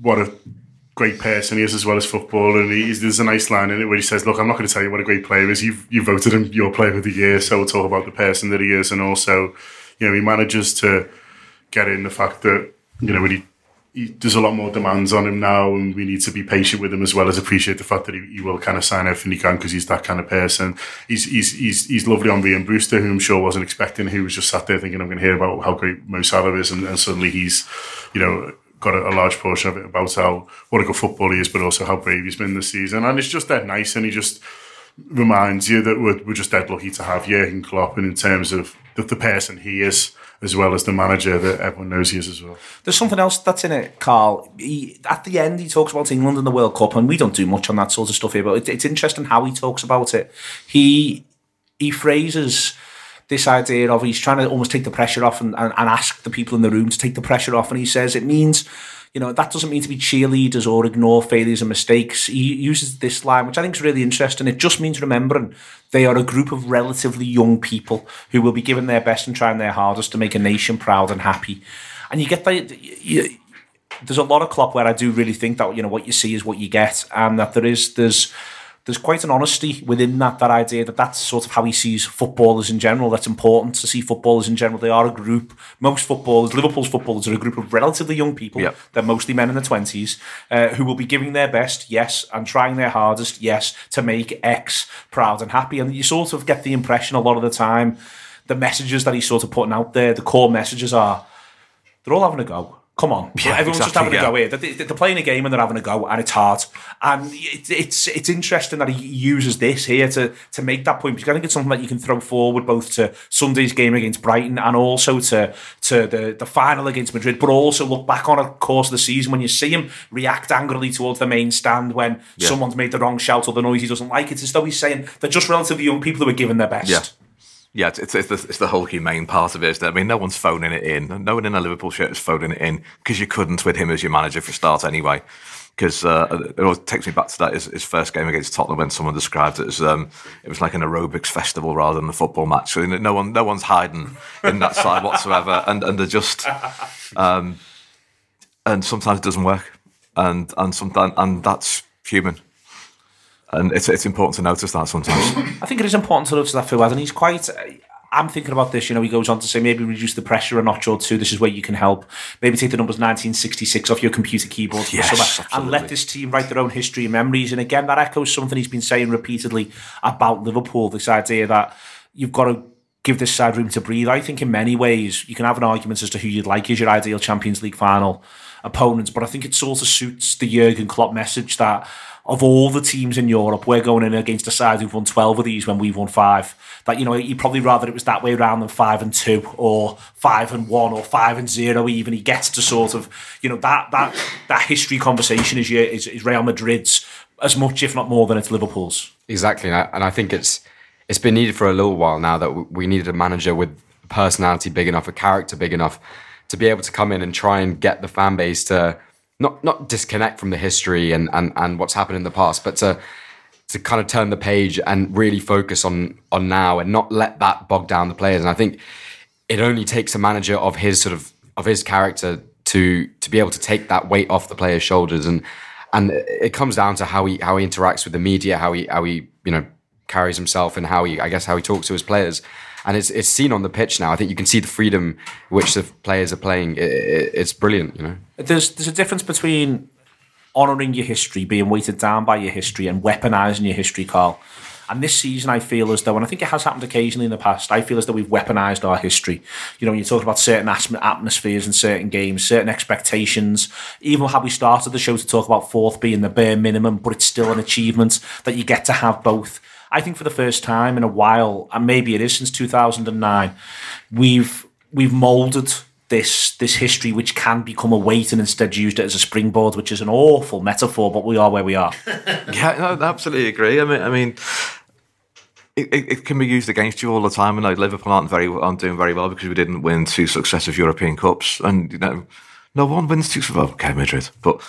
what a great person he is as well as football. And there's a nice line in it where he says, "Look, I'm not going to tell you what a great player is. You've you voted him your player of the year, so we'll talk about the person that he is, and also, you know, he manages to." Get in the fact that you know when he, he, there's a lot more demands on him now, and we need to be patient with him as well as appreciate the fact that he, he will kind of sign everything he can because he's that kind of person. He's he's he's, he's lovely on Ryan Brewster, who I'm sure wasn't expecting, who was just sat there thinking I'm going to hear about how great Mo Salah is, and, and suddenly he's you know got a, a, large portion of it about how what a good footballer he is, but also how brave he's been this season, and it's just that nice, and he just reminds you that we're, we're just dead lucky to have Jurgen Klopp, and in terms of the, the person he is as well as the manager that everyone knows he is as well. There's something else that's in it, Karl. He, at the end, he talks about England and the World Cup, and we don't do much on that sort of stuff here, but it, it's interesting how he talks about it. He he phrases this idea of he's trying to almost take the pressure off and, and, and ask the people in the room to take the pressure off, and he says it means you know, that doesn't mean to be cheerleaders or ignore failures and mistakes. He uses this line, which I think is really interesting. It just means remembering they are a group of relatively young people who will be giving their best and trying their hardest to make a nation proud and happy. And you get that. You, there's a lot of Klopp where I do really think that you know what you see is what you get, and that there is there's there's quite an honesty within that that idea that that's sort of how he sees footballers in general. That's important to see footballers in general. They are a group. Most footballers, Liverpool's footballers, are a group of relatively young people. Yep. They're mostly men in their twenties uh, who will be giving their best, yes, and trying their hardest, yes, to make X proud and happy. And you sort of get the impression a lot of the time, the messages that he's sort of putting out there, the core messages are, they're all having a go Come on, yeah, everyone's exactly, just having yeah. a go here. They're, they're, playing a game and they're having a go, and it's hard. And it, it's it's interesting that he uses this here to to make that point because I think it's something that you can throw forward both to Sunday's game against Brighton and also to to the the final against Madrid, but also look back on a course of the season when you see him react angrily towards the main stand when yeah. someone's made the wrong shout or the noise he doesn't like. It's as though he's saying they're just relatively young people who are giving their best. Yeah. It's, it's, it's, the, it's the whole humane part of it. I mean, no one's phoning it in. No one in a Liverpool shirt is phoning it in because you couldn't with him as your manager for start anyway. Because uh, it always takes me back to that his, his, first game against Tottenham when someone described it as um, it was like an aerobics festival rather than a football match. So no one, no one's hiding in that side whatsoever, and and they're just, um, and sometimes it doesn't work, and and sometimes and that's human and it's it's important to notice that sometimes. I think it is important to notice that Fuad, and he's quite. I'm thinking about this. You know, he goes on to say maybe reduce the pressure a notch or two. This is where you can help. Maybe take the numbers 1966 off your computer keyboard yes, and let this team write their own history and memories. And again, that echoes something he's been saying repeatedly about Liverpool. This idea that you've got to give this side room to breathe. I think in many ways you can have an argument as to who you'd like as your ideal Champions League final opponents, but I think it sort of suits the Jurgen Klopp message that of all the teams in Europe, we're going in against a side who've won 12 of these when we've won five. That, you know, you'd probably rather it was that way around than five and two or five and one or five and zero even. He gets to sort of, you know, that that that history conversation is, is, is Real Madrid's as much, if not more, than it's Liverpool's. Exactly. And I think it's it's been needed for a little while now that we needed a manager with personality big enough, a character big enough to be able to come in and try and get the fan base to not not disconnect from the history and, and, and what's happened in the past, but to to kind of turn the page and really focus on on now and not let that bog down the players. And I think it only takes a manager of his sort of of his character to to be able to take that weight off the players' shoulders and and it comes down to how he how he interacts with the media, how he how he you know carries himself, and how he I guess how he talks to his players and it's it's seen on the pitch now. I think you can see the freedom which the players are playing. It, it, it's brilliant, you know. There's there's a difference between honouring your history, being weighted down by your history, and weaponising your history, Karl. And this season, I feel as though, and I think it has happened occasionally in the past, I feel as though we've weaponized our history. You know, when you talk about certain atmospheres and certain games, certain expectations, even how we started the show to talk about fourth being the bare minimum, but it's still an achievement that you get to have both. I think for the first time in a while, and maybe it is since 2009, we've we've molded this this history which can become a weight and instead used it as a springboard, which is an awful metaphor, but we are where we are. yeah, no, absolutely agree. I mean, I mean. It, it, can be used against you all the time, and like Liverpool aren't very aren't doing very well because we didn't win two successive European Cups, and you know, no one wins two. Well, okay, Madrid, but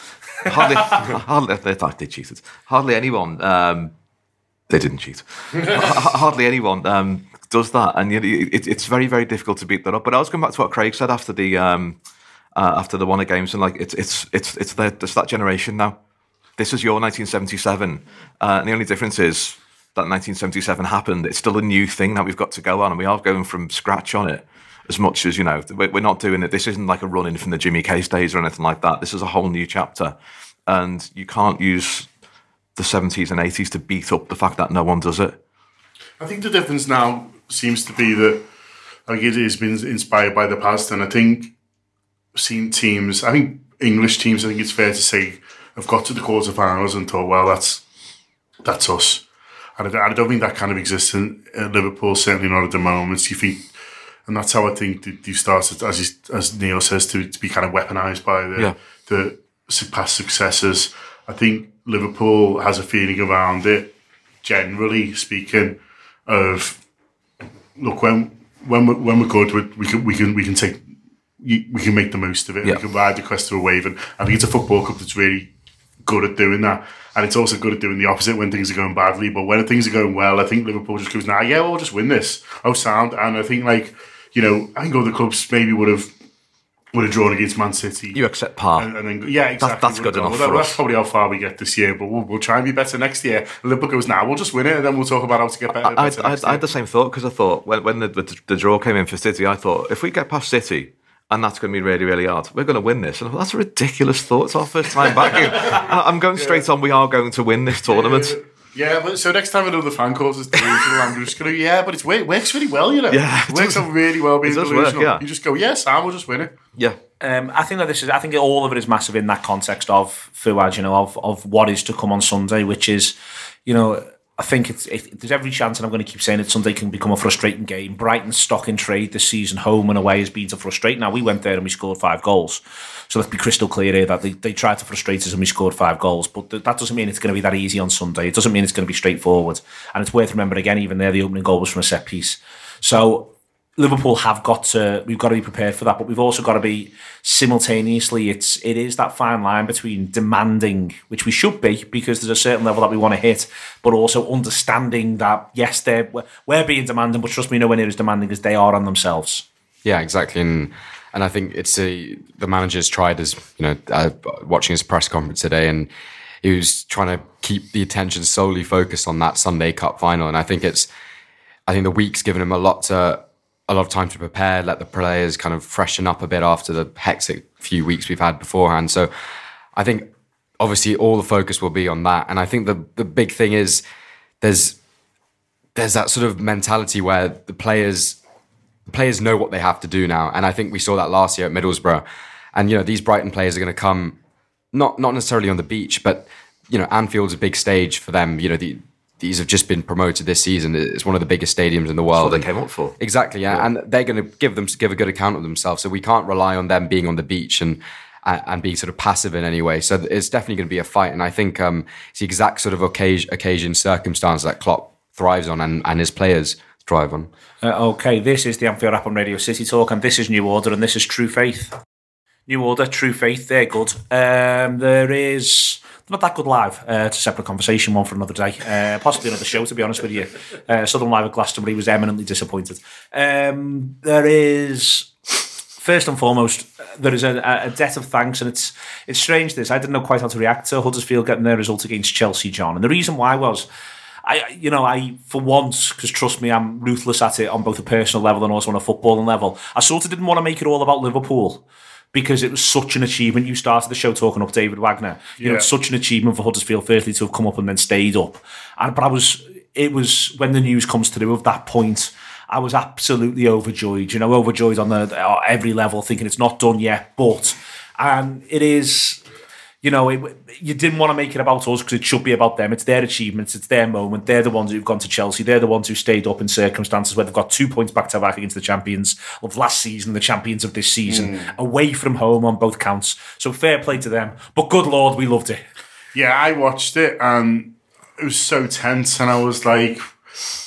hardly, hardly they, they cheated. Hardly anyone. Um, they didn't cheat. hardly anyone um, does that, and you know, it, it's very very difficult to beat that up. But I was going back to what Craig said after the um, uh, after the Warner games, and like it's it's it's it's, the, it's that generation now. This is your 1977, uh, and the only difference is that 1977 happened. It's still a new thing that we've got to go on, and we are going from scratch on it. As much as you know, we're not doing it. This isn't like a run in from the Jimmy Case days or anything like that. This is a whole new chapter, and you can't use the 70s and 80s to beat up the fact that no one does it. I think the difference now seems to be that like it has been inspired by the past, and I think seeing teams, I think English teams, I think it's fair to say, have got to the quarterfinals and thought, well, that's that's us. And I, don't think that kind of exists in Liverpool, certainly not at the moment. You think, and that's how I think they've started, as he, as Neil says, to, to be kind of weaponized by the yeah. the past successes. I think Liverpool has a feeling around it, generally speaking, of look when when we're, when we're good, we can we can we can take we can make the most of it. Yeah. We can ride the crest of a wave, and I think it's a football club that's really good at doing that, and it's also good at doing the opposite when things are going badly. But when things are going well, I think Liverpool just goes, "Nah, yeah, we'll just win this." Oh, sound, and I think like you know, I think other clubs maybe would have would have drawn against Man City. You accept par. And, and then, yeah, exactly. That, that's good enough. Well, that's us. probably how far we get this year, but we'll, we'll, try and be better next year. Liverpool goes, now nah, we'll just win it and then we'll talk about how to get better. I, better I, I, I had the same thought because I thought when, when the, the, the, draw came in for City, I thought if we get past City, and that's going to be really, really hard. We're going to win this. And thought, that's a ridiculous thought. It's our first time back. I'm going straight yeah. on. We are going to win this tournament. Yeah. Yeah, but so next time another fan calls us delusional, I'm just going to, yeah, but it's, it works really well, you know. Yeah. It, works out really well being delusional. Work, yeah. You just go, yeah, Sam will just win it. Yeah. Um, I think that this is. I think all of it is massive in that context of Fuad, you know, of of what is to come on Sunday, which is, you know, I think it's it, there's every chance, and I'm going to keep saying it. Sunday can become a frustrating game. Brighton's stock in trade this season, home and away, has been to frustrate. Now we went there and we scored five goals, so let's be crystal clear here that they, they tried to frustrate us and we scored five goals. But th- that doesn't mean it's going to be that easy on Sunday. It doesn't mean it's going to be straightforward. And it's worth remembering again, even there, the opening goal was from a set piece. So Liverpool have got to we've got to be prepared for that, but we've also got to be simultaneously it's it is that fine line between demanding, which we should be because there's a certain level that we want to hit, but also understanding that yes, they're we're being demanding, but trust me, nowhere near as demanding as they are on themselves. Yeah, exactly, and and I think it's a the manager's tried as you know uh, watching his press conference today and he was trying to keep the attention solely focused on that Sunday Cup final, and I think it's I think the week's given him a lot to a lot of time to prepare, let the players kind of freshen up a bit after the hectic few weeks we've had beforehand. So I think obviously all the focus will be on that. And I think the the big thing is there's there's that sort of mentality where the players the players know what they have to do now. And I think we saw that last year at Middlesbrough. And you know, these Brighton players are going to come not not necessarily on the beach, but you know, Anfield's a big stage for them. You know, the these have just been promoted this season. It's one of the biggest stadiums in the world. That's what they came up for. Exactly, yeah. yeah. And they're going to give them give a good account of themselves. So we can't rely on them being on the beach and and being sort of passive in any way. So it's definitely going to be a fight. And I think um, it's the exact sort of occasion, occasion circumstance that Klopp thrives on and, and his players thrive on. Uh, okay, this is the Anfield Wrap on Radio City Talk, and this is New Order, and this is True Faith. New Order, True Faith, they're good. Um, there is not that good live. Uh, it's a separate conversation, one for another day. Uh, possibly another show, to be honest with you. Uh, Southern Live at Glastonbury was eminently disappointed. Um, there is first and foremost, there is a, a, debt of thanks, and it's it's strange. This I didn't know quite how to react to Huddersfield getting their result against Chelsea, John, and the reason why was. I, you know, I for once, because trust me, I'm ruthless at it on both a personal level and also on a footballing level. I sort of didn't want to make it all about Liverpool because it was such an achievement. You started the show talking up David Wagner. You yeah. know, it's such an achievement for Huddersfield firstly to have come up and then stayed up. And but I was it was when the news comes through of that point. I was absolutely overjoyed, you know, overjoyed on the every level, thinking it's not done yet, but and it is you know, it, you didn't want to make it about us because it should be about them. It's their achievements, it's their moment. They're the ones who've gone to Chelsea. They're the ones who stayed up in circumstances where they've got two points back to back against the champions of last season, the champions of this season, mm. away from home on both counts. So fair play to them. But good lord, we loved it. Yeah, I watched it and it was so tense, and I was like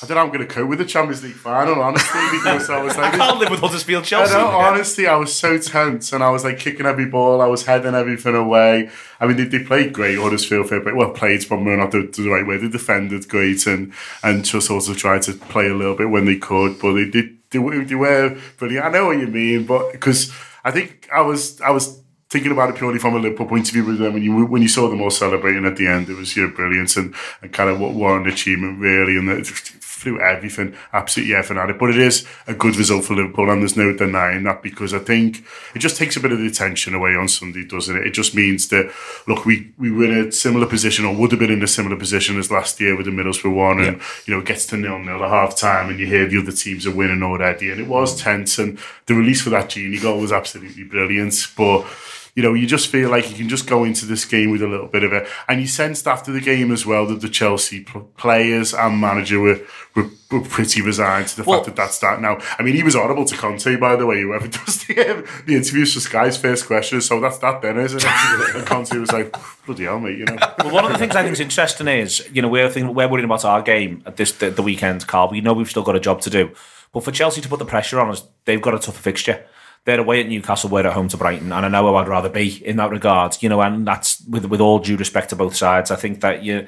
I don't know. I'm going to cope with the Champions League final, honestly, because I was like, I can't live with Huddersfield Chelsea. I know, honestly, I was so tense, and I was like kicking every ball, I was heading everything away. I mean, they, they played great. Huddersfield, fair play. Well, played probably not the, the right way. They defended great, and and just also tried to play a little bit when they could, but they did. They, they were brilliant. I know what you mean, but because I think I was I was thinking about it purely from a Liverpool point of view with them, when you when you saw them all celebrating at the end, it was you know, brilliant and, and kind of what, what an achievement really, and it flew everything, absolutely everything at it. But it is a good result for Liverpool, and there's no denying that because I think it just takes a bit of the attention away on Sunday, doesn't it? It just means that look, we we were in a similar position, or would have been in a similar position as last year with the Middlesbrough one, and you know it gets to nil nil at half time, and you hear the other teams are winning already, and it was tense, and the release for that Gini goal was absolutely brilliant, but you know, you just feel like you can just go into this game with a little bit of it. And you sensed after the game as well that the Chelsea players and manager were, were, were pretty resigned to the well, fact that that's that now. I mean, he was audible to Conte, by the way, whoever does the, um, the interviews for Sky's first question. So that's that then, isn't it? and Conte was like, bloody hell, mate, you know. Well, one of the things I think is interesting is, you know, we're, thinking, we're worrying about our game at this the, the weekend, Karl. We know we've still got a job to do. But for Chelsea to put the pressure on us, they've got a tougher fixture they're away at Newcastle, we're at home to Brighton, and I know how I'd rather be in that regard, you know, and that's with with all due respect to both sides. I think that you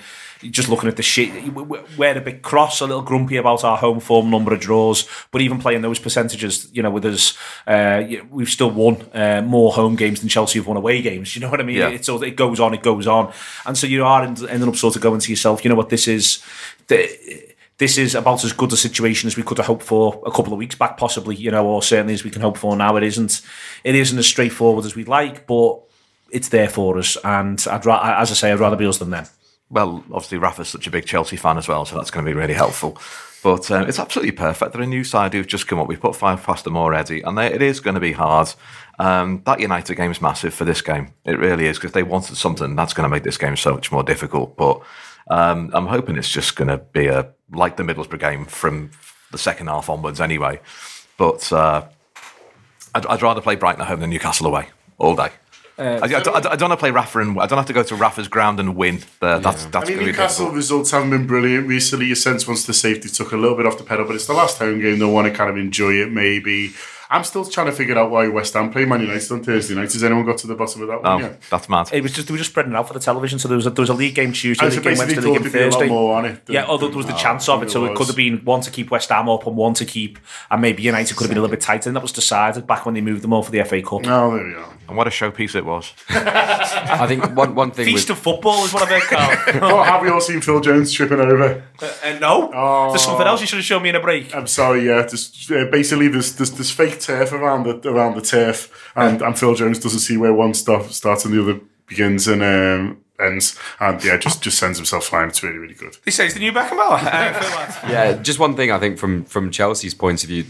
just looking at the shit, we're a bit cross, a little grumpy about our home form number of draws, but even playing those percentages, you know, with us, uh, we've still won uh, more home games than Chelsea have won away games. You know what I mean? Yeah. It's it goes on, it goes on, and so you are ending up sort of going to yourself, you know what, this is. The, this is about as good a situation as we could have hoped for a couple of weeks back, possibly, you know, or certainly as we can hope for now. It isn't, it isn't as straightforward as we'd like, but it's there for us. And I'd, ra- as I say, I'd rather be us than them. Well, obviously, Rafa's such a big Chelsea fan as well, so that's going to be really helpful. But um, it's absolutely perfect. They're a new side who've just come up. We've put five past them already, and they, it is going to be hard. Um, that United game is massive for this game. It really is because they wanted something that's going to make this game so much more difficult. But um, I'm hoping it's just going to be a like the Middlesbrough game from the second half onwards, anyway. But uh, I'd, I'd, rather play Brighton at home than Newcastle away all day. Uh, I, I, I, I, don't want to play Rafa and I don't have to go to Rafa's ground and win. Uh, that's yeah. that's. I mean, Newcastle results haven't been brilliant recently. Your sense once the safety took a little bit off the pedal, but it's the last home game. They'll want to kind of enjoy it, maybe. I'm still trying to figure out why West Ham play Man United on Thursday night. Has anyone got to the bottom of that one? Oh, that's mad. It was just they were just spreading it out for the television. So there was a, there was a league game Tuesday, league game Wednesday, league game Thursday. More on it yeah, although there was the oh, chance uh, of it, so it, it could have been one to keep West Ham up and one to keep, and maybe United could have been a little bit tighter. And that was decided back when they moved them all for the FA Cup. Oh, there you go. And what a showpiece it was. I think one one thing. Feast with... of football is what I've heard, Karl. have we all seen Phil Jones tripping over? Uh, uh, no. Oh. There's something else you should have shown me in a break. I'm sorry. Yeah, just, uh, basically there's, there's there's fake turf around the around the turf, and, and Phil Jones doesn't see where one stop starts and the other begins, and um, ends, and yeah, just just sends himself flying. It's really really good. He says the new Beckenbauer. yeah, just one thing I think from from Chelsea's point of view,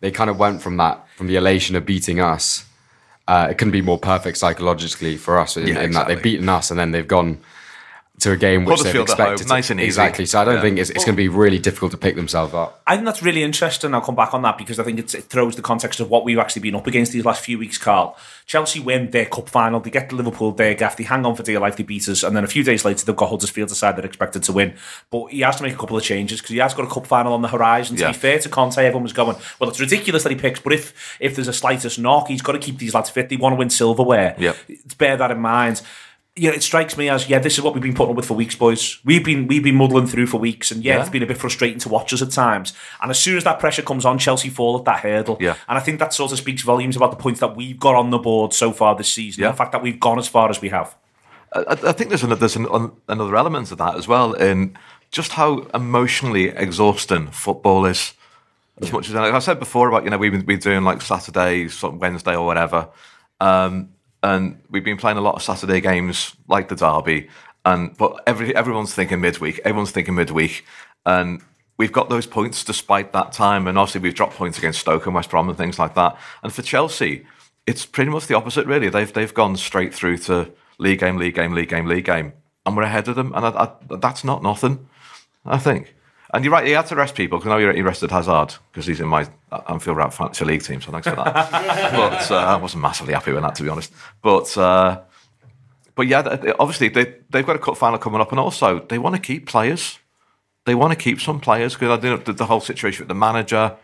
they kind of went from that from the elation of beating us. Uh, it couldn't be more perfect psychologically for us in, yeah, in that they've beaten us and then they've gone to a game which they've expected. Nice and easy. Exactly. So I don't yeah. think it's, it's going to be really difficult to pick themselves up. I think that's really interesting. I'll come back on that because I think it throws the context of what we've actually been up against these last few weeks, Karl. Chelsea win their cup final. They get to Liverpool, they gaff, they hang on for dear life, they beat us, and then a few days later they've got Huddersfield side they're expected to win. But he has to make a couple of changes because he has got a cup final on the horizon. To yeah. be fair to Conte, everyone was going, well, it's ridiculous that he picks, but if if there's a slightest knock, he's got to keep these lads fit. They want to win silverware. Yep. Let's bear that in mind yeah, it strikes me as yeah, this is what we've been putting up with for weeks, boys. We've been we've been muddling through for weeks, and yeah, yeah, it's been a bit frustrating to watch us at times. And as soon as that pressure comes on, Chelsea fall at that hurdle. Yeah. And I think that sort of speaks volumes about the points that we've got on the board so far this season. Yeah. The fact that we've gone as far as we have. I, I think there's, an, there's an, another element of that as well in just how emotionally exhausting football is. As yeah. much as like I said before about you know we've been, been doing like Saturdays, Wednesday or whatever. Um, and we've been playing a lot of Saturday games like the derby. And but every everyone's thinking midweek. Everyone's thinking midweek, And we've got those points despite that time. And obviously, we've dropped points against Stoke and West Brom and things like that. And for Chelsea, it's pretty much the opposite, really. They've they've gone straight through to league game, league game, league game, league game, and we're ahead of them. And I, I, that's not nothing, I think. And you're right, he had to rest people because I know he rested Hazard because he's in my Anfield Wrap Fantasy League team, so thanks for that. but uh, I wasn't massively happy with that, to be honest. But uh, but yeah, obviously they, they've got a cup final coming up, and also they want to keep players. They want to keep some players because I think the, the whole situation with the manager,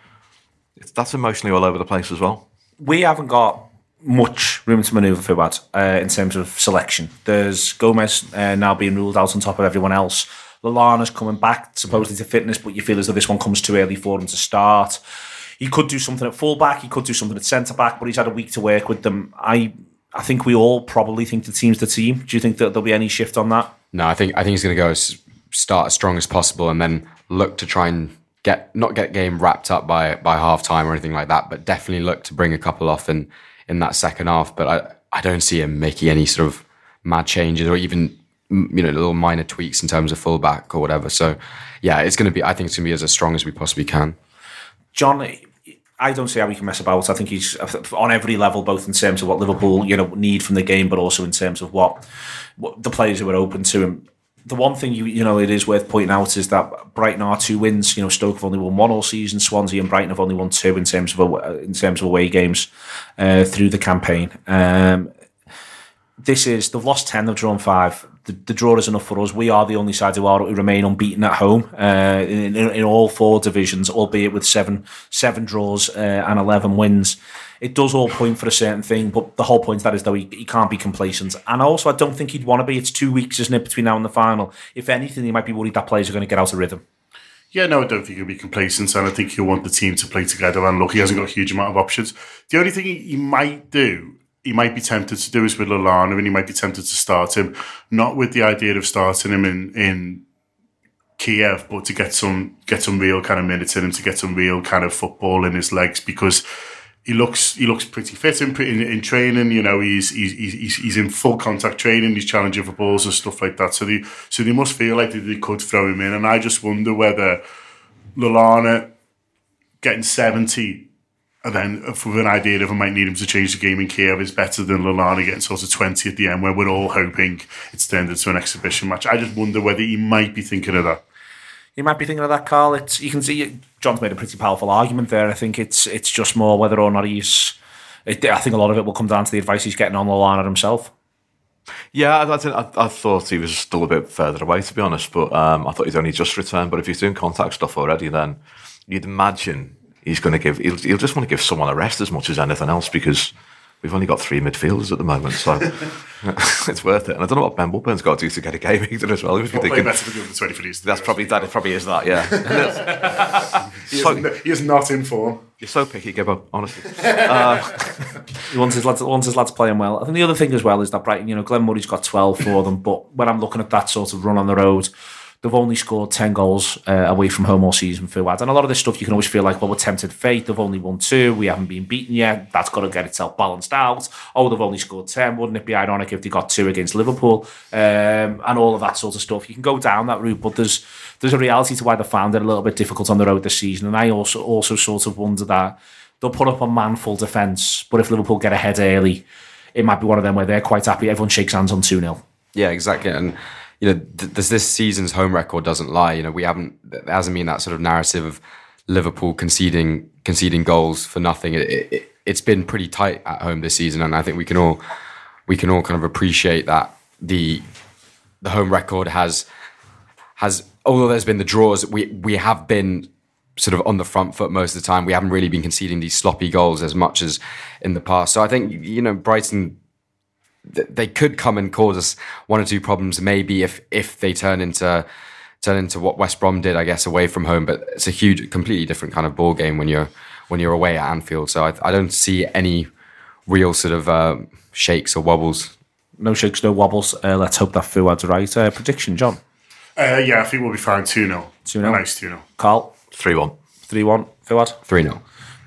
that's emotionally all over the place as well. We haven't got much room to manoeuvre for that uh, in terms of selection. There's Gomez uh, now being ruled out on top of everyone else. Lallana's coming back supposedly to fitness, but you feel as though this one comes too early for him to start. He could do something at fullback, he could do something at centre back, but he's had a week to work with them. I I think we all probably think the team's the team. Do you think that there'll be any shift on that? No, I think I think he's going to go start as strong as possible and then look to try and get not get game wrapped up by by half time or anything like that, but definitely look to bring a couple off in in that second half. But I I don't see him making any sort of mad changes or even you know little minor tweaks in terms of fullback or whatever. So yeah, it's going to be. I think it's going to be as, as strong as we possibly can. John, I don't see how he can mess about. I think he's on every level, both in terms of what Liverpool you know need from the game, but also in terms of what, what the players who are open to him. The one thing you you know it is worth pointing out is that Brighton are two wins. You know Stoke have only won one all season. Swansea and Brighton have only won two in terms of in terms of away games uh, through the campaign. Um, this is they've lost ten, they've drawn five the, the, draw is enough for us. We are the only side who are who remain unbeaten at home uh, in, in, in, all four divisions, albeit with seven seven draws uh, and eleven wins. It does all point for a certain thing, but the whole point of that is that he, he can't be complacent. And also, I don't think he'd want to be. It's two weeks, isn't it, between now and the final? If anything, he might be worried that players are going to get out of rhythm. Yeah, no, I don't think he'll be complacent, and I think he'll want the team to play together. And look, he hasn't got a huge amount of options. The only thing he might do he might be tempted to do is with Lallana, and he might be tempted to start him, not with the idea of starting him in in Kiev, but to get some get some real kind of minutes in him, to get some real kind of football in his legs, because he looks he looks pretty fit in in, in training. You know, he's, he's he's he's in full contact training. He's challenging for balls and stuff like that. So they so they must feel like they, they could throw him in, and I just wonder whether Lallana getting seventy and then with an idea of I might need him to change the game in Kiev is better than Lallana getting sort of 20 at the end where we're all hoping it's turned into an exhibition match. I just wonder whether he might be thinking of that. You might be thinking of that, Karl. It's you can see John's made a pretty powerful argument there. I think it's it's just more whether or not he's. It, I think a lot of it will come down to the advice he's getting on Lallana himself. Yeah, I, I, I, thought he was still a bit further away, to be honest. But um, I thought he'd only just returned. But if he's doing contact stuff already, then you'd imagine he's going to give. He'll, he'll just want to give someone a rest as much as anything else because we've only got three midfielders at the moment, so it's worth it. And I don't know what Ben Woodburn's got to do to get a game either as well. He thinking, better than the 20 for these That's probably that. It probably is that. Yeah. he, so, is, he is not in form. You're so picky, Gibbo. Honestly, uh, he wants his lads. Wants his lads playing well. I think the other thing as well is that Brighton. You know, Glenn Murray's got 12 for them, but when I'm looking at that sort of run on the road they've only scored 10 goals uh, away from home all season for Fuad. And a lot of this stuff you can always feel like, well, we're tempted fate. They've only won two. We haven't been beaten yet. That's got to get itself balanced out. Oh, they've only scored 10. Wouldn't it be ironic if they got two against Liverpool? Um, and all of that sort of stuff. You can go down that route, but there's there's a reality to why they found it a little bit difficult on the road this season. And I also also sort of wonder that they'll put up a manful defence, but if Liverpool get ahead early, it might be one of them where they're quite happy. Everyone shakes hands on 2 0. Yeah, exactly. And you know, th- this season's home record doesn't lie. You know, we haven't. It hasn't been that sort of narrative of Liverpool conceding conceding goals for nothing. It, it, it's been pretty tight at home this season, and I think we can all we can all kind of appreciate that the the home record has has although there's been the draws, we we have been sort of on the front foot most of the time. We haven't really been conceding these sloppy goals as much as in the past. So I think you know Brighton they could come and cause us one or two problems maybe if if they turn into turn into what West Brom did I guess away from home. But it's a huge completely different kind of ball game when you're when you're away at Anfield. So I, I don't see any real sort of uh, shakes or wobbles. No shakes no wobbles. Uh, let's hope that Fuad's right. Uh, prediction John? Uh, yeah I think we'll be fine. 2-0 2-0 nice 2-0 Karl? 3-1 3-1 Fuad? 3-0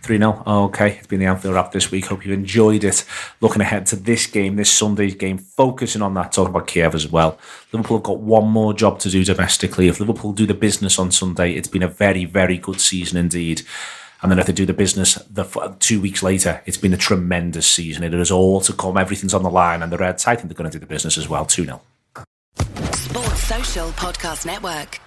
3 0. Okay, it's been the Anfield Wrap this week. Hope you enjoyed it. Looking ahead to this game, this Sunday's game, focusing on that, talking about Kiev as well. Liverpool have got one more job to do domestically. If Liverpool do the business on Sunday, it's been a very, very good season indeed. And then if they do the business the two weeks later, it's been a tremendous season. It is all to come. Everything's on the line. And the Reds, I think they're going to do the business as well. 2 0. Sports Social Podcast Network.